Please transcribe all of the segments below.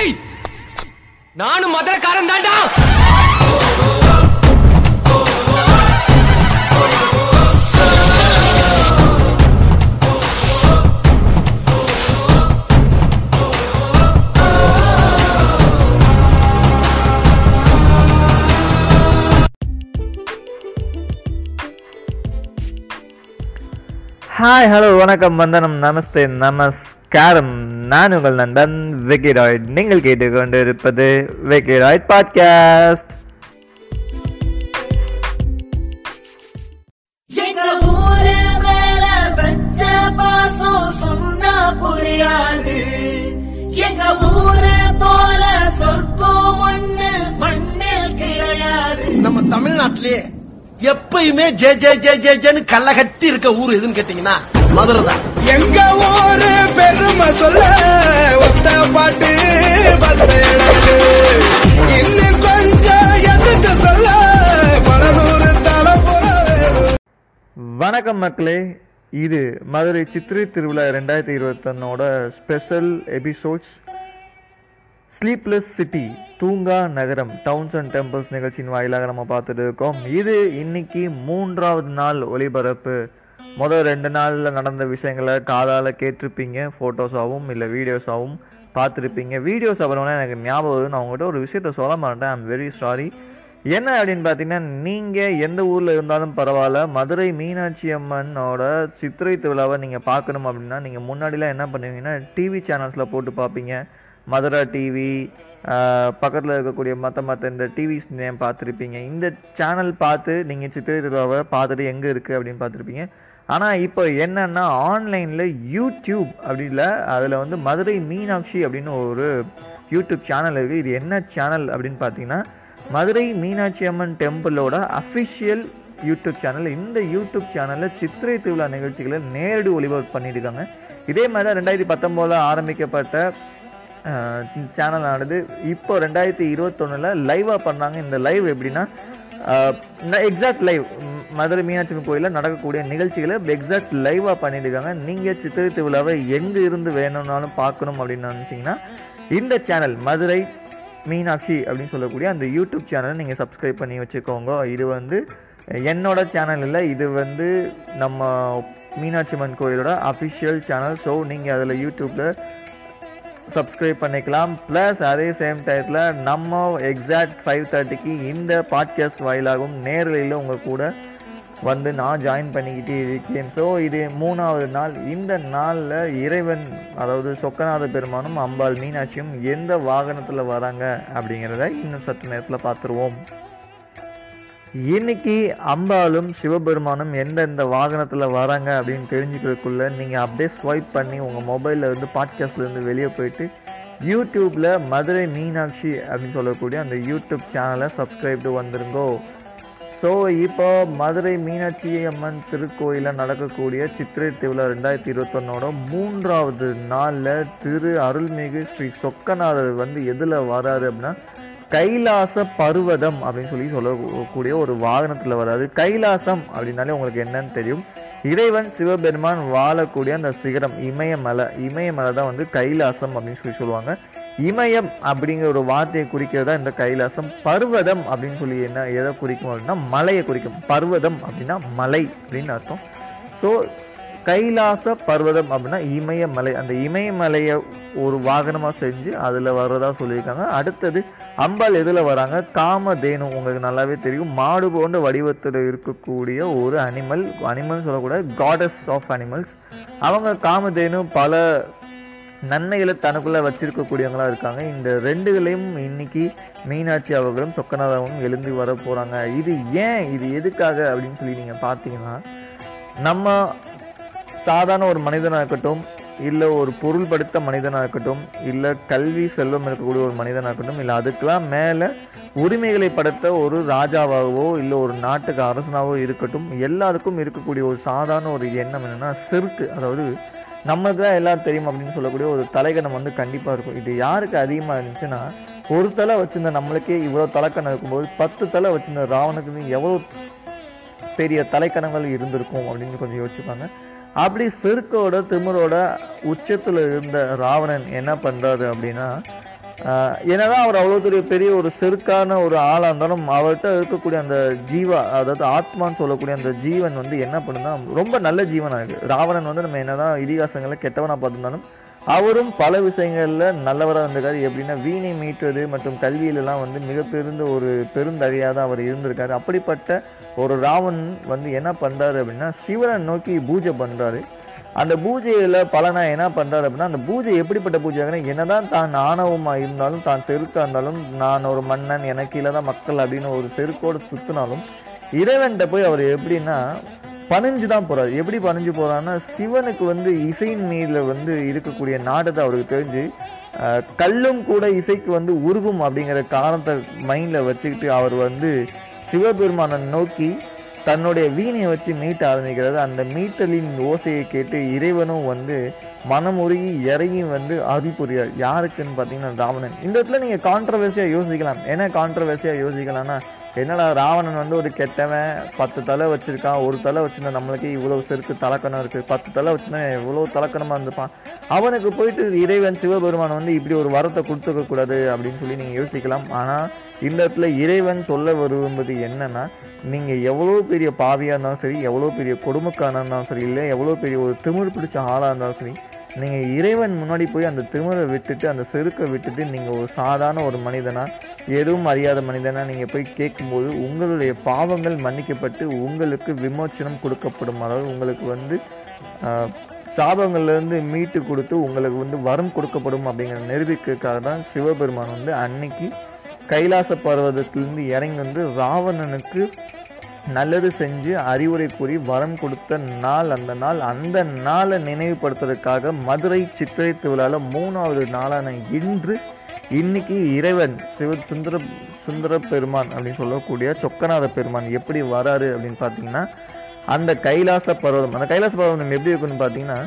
டேய் நானும் மதுரக்காரன் தான்டா! ஹாய் ஹலோ வணக்கம் வந்தனம் நமஸ்தே நமஸ்காரம். நான் உங்கள் நண்பன் விக்கிராய்ட். நீங்கள் கேட்டுக்கொண்டிருப்பது விக்கிராய்ட் பாட்காஸ்ட் எங்க ஊரு போல ஒண்ணு மண்ணில் கிடையாது. நம்ம தமிழ்நாட்டிலேயே எப்பயுமே ஜே ஜே ஜே ஜே ஜேன்னு கள்ள கட்டி இருக்க ஊர் எதுன்னு கேட்டீங்கன்னா மதுரை தான். எங்க ஊரு பெருமை சொல்ல ஒத்த பாட்டு இன்னும் கொஞ்சம் எடுத்து சொல்ல பலநூறு தலைப்புற வணக்கம் மக்களே. இது மதுரை சித்திரை திருவிழா ரெண்டாயிரத்தி இருபத்தொன்னோட special episodes sleepless city Thoonga Nagaram towns and temples நிகழ்ச்சியின் வாயிலாக நம்ம பார்த்துட்டு இருக்கோம். இது இன்னைக்கு மூன்றாவது நாள் ஒளிபரப்பு. முதல் ரெண்டு நாளில் நடந்த விஷயங்களை காதால் கேட்டிருப்பீங்க ஃபோட்டோஸாகவும் இல்லை வீடியோஸாகவும் பார்த்துருப்பீங்க. வீடியோஸ் அப்புறம்னா எனக்கு ஞாபகம் நான் உங்கள்கிட்ட ஒரு விஷயத்த சொல்ல மாட்டேன். ஐம் வெரி சாரி என்ன அப்படின்னு பார்த்தீங்கன்னா நீங்கள் எந்த ஊரில் இருந்தாலும் பரவாயில்ல. மதுரை மீனாட்சி அம்மனோட சித்திரை திருவிழாவை நீங்கள் பார்க்கணும் அப்படின்னா நீங்கள் முன்னாடிலாம் என்ன பண்ணுவீங்கன்னா டிவி சேனல்ஸில் போட்டு பார்ப்பீங்க. மதுரா டிவி பக்கத்தில் இருக்கக்கூடிய மற்ற மற்ற இந்த டிவிஸ் நேம் பார்த்துருப்பீங்க. இந்த சேனல் பார்த்து நீங்கள் சித்திரை திருவிழாவை பார்த்துட்டு எங்கே இருக்குது அப்படின்னு பார்த்துருப்பீங்க. ஆனால் இப்போ என்னென்னா ஆன்லைனில் யூடியூப் அப்படி இல்லை அதில் வந்து மதுரை மீனாட்சி அப்படின்னு ஒரு யூடியூப் சேனல் இருக்குது இது என்ன சேனல் அப்படின்னு பார்த்தீங்கன்னா மதுரை மீனாட்சி அம்மன் டெம்பிளோட அஃபிஷியல் யூடியூப் சேனல் இந்த யூடியூப் சேனலில் சித்திரை திருவிழா நிகழ்ச்சிகளை நேரடி ஒளிபரப்பு பண்ணியிருக்காங்க இதே மாதிரி தான் ரெண்டாயிரத்தி பத்தொம்போதில் ஆரம்பிக்கப்பட்ட சேனலானது இப்போ ரெண்டாயிரத்தி இருபத்தொன்னில் லைவாக பண்ணாங்க. இந்த லைவ் எப்படின்னா எக்ஸாக்ட் லைவ் மதுரை மீனாட்சி கோயிலில் நடக்கக்கூடிய நிகழ்ச்சிகளை எக்ஸாக்ட் லைவாக பண்ணியிருக்காங்க. நீங்கள் சித்திரை திருவிழாவை எங்கே இருந்து வேணும்னாலும் பார்க்கணும் அப்படின்னு நினச்சிங்கன்னா இந்த சேனல் மதுரை மீனாட்சி அப்படின்னு சொல்லக்கூடிய அந்த யூடியூப் சேனலை நீங்கள் சப்ஸ்கிரைப் பண்ணி வச்சுக்கோங்க. இது வந்து என்னோட சேனல் இல்லை இது வந்து நம்ம மீனாட்சி அம்மன் கோயிலோட அஃபிஷியல் சேனல் ஸோ நீங்கள் அதில் யூடியூப்பில் சப்ஸ்கிரைப் பண்ணிக்கலாம். ப்ளஸ் அதே சேம் டயத்தில் நம்ம எக்ஸாக்ட் ஃபைவ் தேர்ட்டிக்கு இந்த பாட்காஸ்ட் வாயிலாகவும் நேரலையில் உங்கள் கூட வந்து நான் ஜாயின் பண்ணிக்கிட்டே இருக்கேன். ஸோ இது மூணாவது நாள். இந்த நாளில் இறைவன் அதாவது சொக்கநாத பெருமானும் அம்பாள் மீனாட்சியும் எந்த வாகனத்தில் வராங்க அப்படிங்கிறத இன்னும் சற்று நேரத்தில் பார்த்துருவோம். இன்னைக்கு அம்பாலும் சிவபெருமானும் எந்தெந்த வாகனத்தில் வராங்க அப்படின்னு தெரிஞ்சுக்கிறதுக்குள்ள நீங்கள் அப்படியே ஸ்வைப் பண்ணி உங்கள் மொபைலில் இருந்து பாட்காஸ்ட்லேருந்து வெளியே போயிட்டு யூடியூப்பில் மதுரை மீனாட்சி அப்படின்னு சொல்லக்கூடிய அந்த யூடியூப் சேனலை சப்ஸ்கிரைப்டு வந்துருங்கோ. ஸோ இப்போ மதுரை மீனாட்சி அம்மன் திருக்கோயிலில் நடக்கக்கூடிய சித்திரை திருவிழா ரெண்டாயிரத்தி இருபத்தொன்னோட மூன்றாவது நாளில் திரு அருள்மிகு ஸ்ரீ சொக்கநாதர் வந்து எதில் வராரு அப்படின்னா கைலாச பருவதம் அப்படின்னு சொல்லி சொல்லக்கூடிய ஒரு வாகனத்தில் வராது. கைலாசம் அப்படின்னாலே உங்களுக்கு என்னன்னு தெரியும். இறைவன் சிவபெருமான் வாழக்கூடிய அந்த சிகரம் இமயமலை இமயமலை தான் வந்து கைலாசம் அப்படின்னு சொல்லி சொல்லுவாங்க. இமயம் அப்படிங்கிற ஒரு வார்த்தையை குறிக்கிறதா இந்த கைலாசம். பர்வதம் அப்படின்னு சொல்லி என்ன எதை குறிக்கும் அப்படின்னா மலையை குறிக்கும். பர்வதம் அப்படின்னா மலை அப்படின்னு அர்த்தம். ஸோ கைலாச பர்வதம் அப்படின்னா இமயமலை. அந்த இமயமலையை ஒரு வாகனமாக செஞ்சு அதில் வர்றதா சொல்லியிருக்காங்க. அடுத்தது அம்பாள் எதில் வராங்க? காமதேனு உங்களுக்கு நல்லாவே தெரியும். மாடு போன்ற வடிவத்தில் இருக்கக்கூடிய ஒரு அனிமல் அனிமல் சொல்லக்கூடாது காடஸ் ஆஃப் அனிமல்ஸ் அவங்க காமதேனு பல நன்மைகளை தனக்குள்ளே வச்சிருக்கக்கூடியவங்களா இருக்காங்க. இந்த ரெண்டுகளையும் இன்னைக்கு மீனாட்சி அவர்களும் சொக்கநாதாவும் எழுந்து வர போகிறாங்க இது ஏன்? இது எதுக்காக அப்படின்னு சொல்லி நீங்கள் பார்த்தீங்கன்னா நம்ம சாதாரண ஒரு மனிதனாக இருக்கட்டும் இல்லை ஒரு பொருள் படுத்த மனிதனாக இருக்கட்டும் இல்லை கல்வி செல்வம் இருக்கக்கூடிய ஒரு மனிதனாக இருக்கட்டும் இல்லை அதுக்கெலாம் மேலே உரிமைகளை படுத்த ஒரு ராஜாவாகவோ இல்லை ஒரு நாட்டுக்கு அரசனாகவோ இருக்கட்டும் எல்லாருக்கும் இருக்கக்கூடிய ஒரு சாதாரண ஒரு எண்ணம் என்னென்னா செருக்கு. அதாவது நமக்கு தான் எல்லாம் தெரியும் அப்படின்னு சொல்லக்கூடிய ஒரு தலைக்கணம் வந்து கண்டிப்பாக இருக்கும். இது யாருக்கு அதிகமாக இருந்துச்சுன்னா ஒரு தலை வச்சுருந்த நம்மளுக்கே இவ்வளோ தலைக்கணம் இருக்கும்போது பத்து தலை வச்சுருந்த ராவனுக்கு எவ்வளோ பெரிய தலைக்கணங்கள் இருந்திருக்கும் அப்படின்னு கொஞ்சம் யோசிச்சுப்பாங்க அப்படி செருக்கோட திமிரோட உச்சத்தில் இருந்த ராவணன் என்ன பண்ணுறாரு அப்படின்னா என்னதான் அவர் அவ்வளோ பெரிய பெரிய ஒரு செருக்கான ஒரு ஆளாக இருந்தாலும் அவர்கிட்ட இருக்கக்கூடிய அந்த ஜீவா அதாவது ஆத்மான்னு சொல்லக்கூடிய அந்த ஜீவன் வந்து என்ன பண்ணுன்னா ரொம்ப நல்ல ஜீவனாக இருக்குது ராவணன் வந்து நம்ம என்னதான் இதிகாசங்களில் கெட்டவனாக பார்த்துருந்தாலும் அவரும் பல விஷயங்களில் நல்லவராக இருந்திருக்காரு எப்படின்னா வீணை மீட்டுறது மற்றும் கல்வியிலலாம் வந்து மிகப்பெருந்த ஒரு பெருந்தகையாக தான் அவர் இருந்திருக்காரு. அப்படிப்பட்ட ஒரு ராவன் வந்து என்ன பண்ணுறாரு அப்படின்னா சிவனை நோக்கி பூஜை பண்ணுறாரு அந்த பூஜையில் பலனா என்ன பண்ணுறாரு அப்படின்னா அந்த பூஜை எப்படிப்பட்ட பூஜைனா என்னதான் தான் ஆணவமாக இருந்தாலும் தான் செருக்காக இருந்தாலும் நான் ஒரு மன்னன் எனக்கு கீழே தான் மக்கள் அப்படின்னு ஒரு செருக்கோடு சுற்றினாலும் இறைவன்கிட்ட போய் அவர் எப்படின்னா பணிஞ்சு தான் போகிறார் எப்படி பணிஞ்சு போகிறான்னா சிவனுக்கு வந்து இசையின் மீதில் வந்து இருக்கக்கூடிய நாடத்தை அவருக்கு தெரிஞ்சு கல்லும் கூட இசைக்கு வந்து உருகும் அப்படிங்கிற காரணத்தை மைண்டில் வச்சுக்கிட்டு அவர் வந்து சிவபெருமானை நோக்கி தன்னுடைய வீணையை வச்சு மீட்ட ஆரம்பிக்கிறது அந்த மீட்டலின் ஓசையை கேட்டு இறைவனும் வந்து மனமுருகி இறங்கி வந்து அருள் புரியார் யாருக்குன்னு பார்த்தீங்கன்னா ராவணன். இந்த இடத்துல நீங்கள் கான்ட்ரவர்சியாக யோசிக்கலாம். என்ன கான்ட்ரவர்சியாக யோசிக்கலாம்னா என்னடா ராவணன் வந்து ஒரு கெட்டவன் பத்து தலை வச்சுருக்கான் ஒரு தலை வச்சுருந்தா நம்மளுக்கு இவ்வளோ செருக்கு தலக்கணம் இருக்குது பத்து தலை வச்சுனா இவ்வளோ தலக்கணமாக இருந்துப்பான் அவனுக்கு போயிட்டு இறைவன் சிவபெருமான் வந்து இப்படி ஒரு வரத்தை கொடுத்துக்கக்கூடாது அப்படின்னு சொல்லி நீங்கள் யோசிக்கலாம். ஆனால் இந்த இடத்துல இறைவன் சொல்ல விரும்புவது என்னன்னா நீங்கள் எவ்வளோ பெரிய பாவியாக இருந்தாலும் சரி எவ்வளோ பெரிய கொடுமைக்கான இருந்தாலும் சரி இல்லை எவ்வளோ பெரிய ஒரு திமிர் பிடிச்ச ஆளாக இருந்தாலும் சரி நீங்கள் இறைவன் முன்னாடி போய் அந்த திமிரை விட்டுட்டு அந்த செருக்கை விட்டுட்டு நீங்கள் ஒரு சாதாரண ஒரு மனிதனா எதுவும் அறியாத மனிதனாக நீங்கள் போய் கேட்கும்போது உங்களுடைய பாவங்கள் மன்னிக்கப்பட்டு உங்களுக்கு விமோச்சனம் கொடுக்கப்படும். அதாவது உங்களுக்கு வந்து சாபங்கள்லேருந்து மீட்டு கொடுத்து உங்களுக்கு வந்து வரம் கொடுக்கப்படும் அப்படிங்கிற நிரூபிக்கிறதுக்காக தான் சிவபெருமான் வந்து அன்னைக்கு கைலாச பர்வதத்திலிருந்து இறங்கி வந்து ராவணனுக்கு நல்லது செஞ்சு அறிவுரை கூறி வரம் கொடுத்த நாள் அந்த நாள் அந்த நாளை நினைவுபடுத்துறதுக்காக மதுரை சித்திரை திருவிழாவில் மூணாவது நாளான இன்று இன்னைக்கு இறைவன் சிவ சுந்தர சுந்தர பெருமான் அப்படின்னு சொல்லக்கூடிய சொக்கநாத பெருமான் எப்படி வராரு அப்படின்னு பார்த்தீங்கன்னா அந்த கைலாச பர்வதம் அந்த கைலாச பர்வதம் எப்படி இருக்குன்னு பார்த்தீங்கன்னா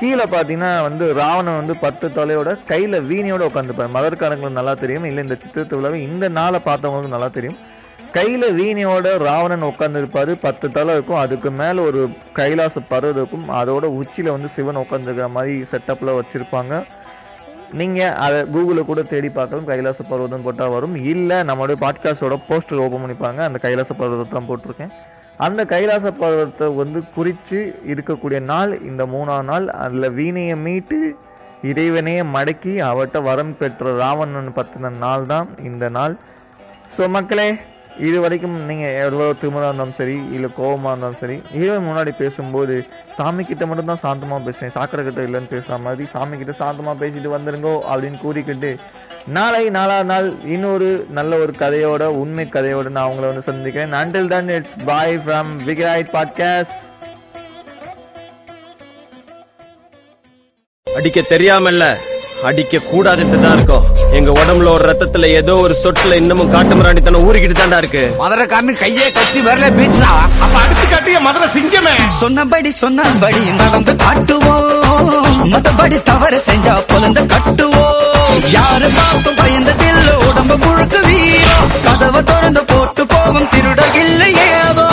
கீழே பார்த்தீங்கன்னா வந்து ராவணன் வந்து பத்து தலையோட கையில் வீணையோட உட்காந்துப்பார் மதர்காரங்களுக்கு நல்லா தெரியும் இல்லை இந்த சித்திர திருவிழாவை இந்த நாளை பார்த்தவங்களுக்கு நல்லா தெரியும். கையில் வீணையோட ராவணன் உட்காந்துருப்பாரு பத்து தலை இருக்கும். அதுக்கு மேலே ஒரு கைலாச பர்வதம் இருக்கும் அதோட உச்சியில் வந்து சிவன் உட்காந்துருக்கிற மாதிரி செட்டப்பில் வச்சுருப்பாங்க. நீங்கள் அதை கூகுளில் கூட தேடி பார்க்கலாம். கைலாச பர்வதம் போட்டால் வரும். இல்லை நம்மளுடைய பாட்காஸ்டோட போஸ்டர் ஓப்பன் பண்ணிப்பாங்க அந்த கைலாச பர்வதத்தை தான் போட்டிருக்கேன். அந்த கைலாச பர்வத்தை வந்து குறித்து இருக்கக்கூடிய நாள் இந்த மூணாம் நாள் அதில் வீணையை மீட்டு இறைவனையே மடக்கி அவர்கிட்ட வரம் பெற்ற ராவணன் பற்றின நாள் தான் இந்த நாள். ஸோ மக்களே இது வரைக்கும் நீங்கள் எவ்வளோ திருமணம் இருந்தாலும் சரி இல்லை கோபமாக இருந்தாலும் சரி ஈவன் முன்னாடி பேசும்போது சாமி கிட்ட மட்டும் தான் சாந்தமாக பேசுகிறேன் சாக்கடை கிட்ட இல்லைன்னு பேசுகிற மாதிரி சாமி கிட்ட சாந்தமாக பேசிட்டு வந்துருங்கோ அப்படின்னு கூறிக்கிட்டு நாளை நாலாவது நாள் இன்னொரு நல்ல ஒரு கதையோட உண்மை கதையோட நான் உங்களை வந்து சந்திக்கிறேன். Until then it's bye from விகராய்ட் podcast அடிக்க தெரியாமல்ல. அடிக்க கூடாதுன்னு தான் இருக்கும். எங்க உடம்புல ஒரு ரத்தத்துல ஏதோ ஒரு சொட்டுல இன்னமும் காட்டு மிராண்டித்தனம் ஊறிக்கிட்டு தாண்டா இருக்கு. மதுரக்காரனு கையே கட்டி வரல பீட்சா அப்ப அடுத்து கட்டிய மதுரை சிங்கமே. சொன்னபடி சொன்னபடி நடந்து காட்டுவோம். மத்தபடி தவறு செஞ்சா பொலந்து கட்டுவோம். யாரு பார்த்தும் பயந்ததில்ல உடம்பு முழுக்க வீரம். கதவை திறந்து போட்டு போவோம் திருட இல்லையே குருச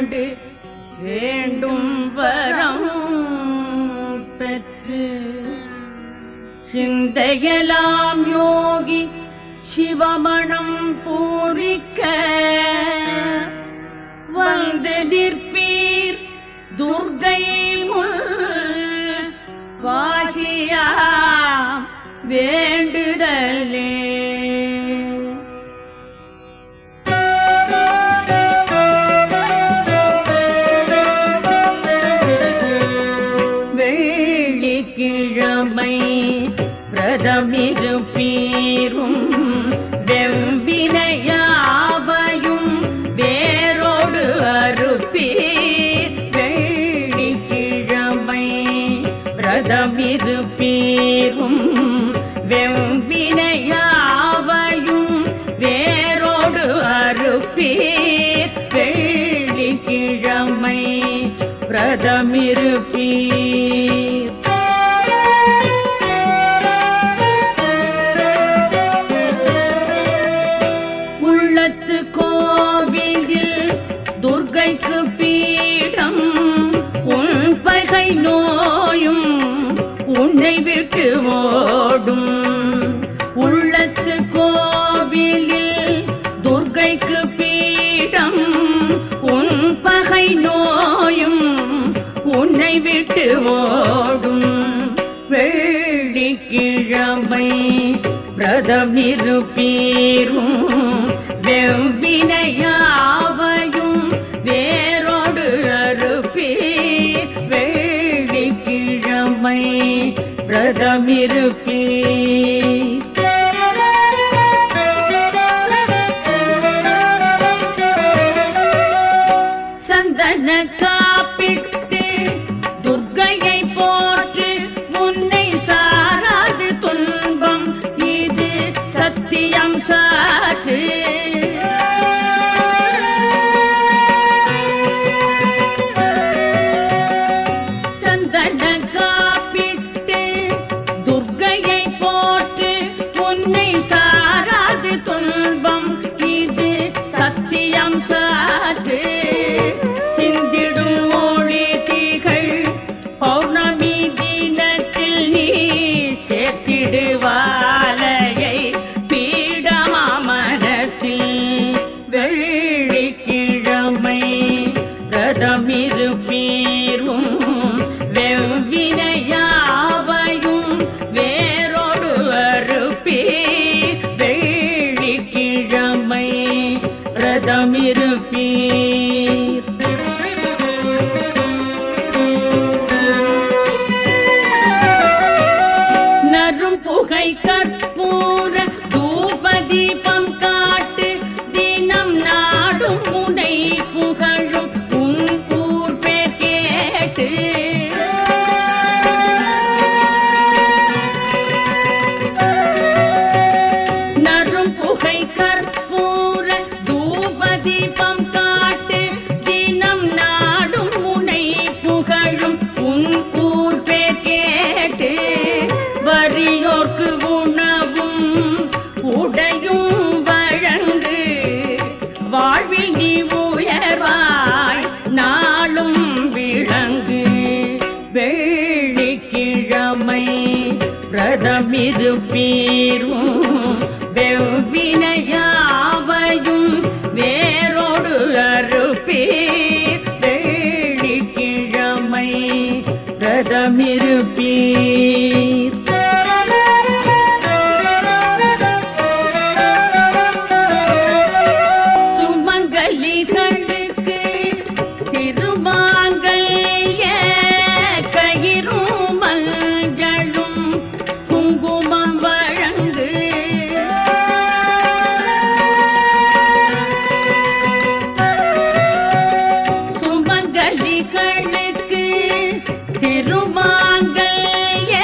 வேண்டு வேண்டும் வரம் பெற்று சிந்தையலாம் யோகி சிவமணம் பூரிக்க வந்து நிற்பீர் துர்கை முல் காசியா வேண்டுதலே. பிரதமிருப்பீரும் உன்னை ஓடும். உள்ளத்து கோவிலில் துர்கைக்கு பீடம் உன் பகை நோயும் உன்னை விட்டு ஓடும். வெள்ளிக்கிழமை பிரதமிருப்பீரும் வெவ்வினையா பிரதமிருப்பீ இருப்பீரும். வெவ்வினையாவையும் வேரோடு அறுப்பீர். வெள்ளிக்கிழமை ரதமிருப்பீர். நரும் புகை கற்பூர தூபதீபம் வறியோர்க்கு உணவும் உடையும் வழங்கு. வாழ்வில் நீ உயர்வாய் நாளும் விளங்கு. வெள்ளிக்கிழமை பிரதமிருப்பீரும் வெவ்வினையாவையும் வேரோடு அறுப்பீர். வெள்ளிக்கிழமை பிரதமிருப்பீர் சுமங்கலிகளுக்கு திருமாங்கல்ய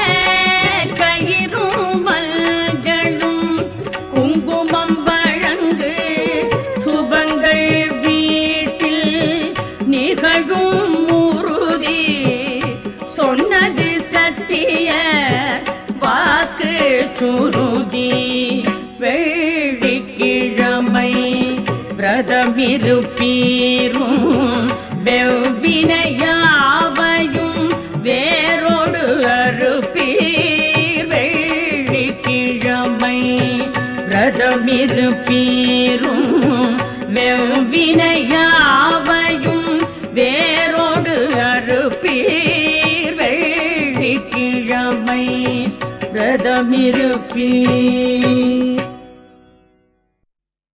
கயிறும் மஞ்சளும் குங்குமம் வழங்கு சுபங்கள் வீட்டில் நிகழும் உறுதி. சொன்னது சத்திய வாக்கு சுருதி. வெள்ளிக்கிழமை பிரதமிருப்பீரும் வெவ்வினை வெள்ளிக்கிழமை பிரதமிருப்பீர்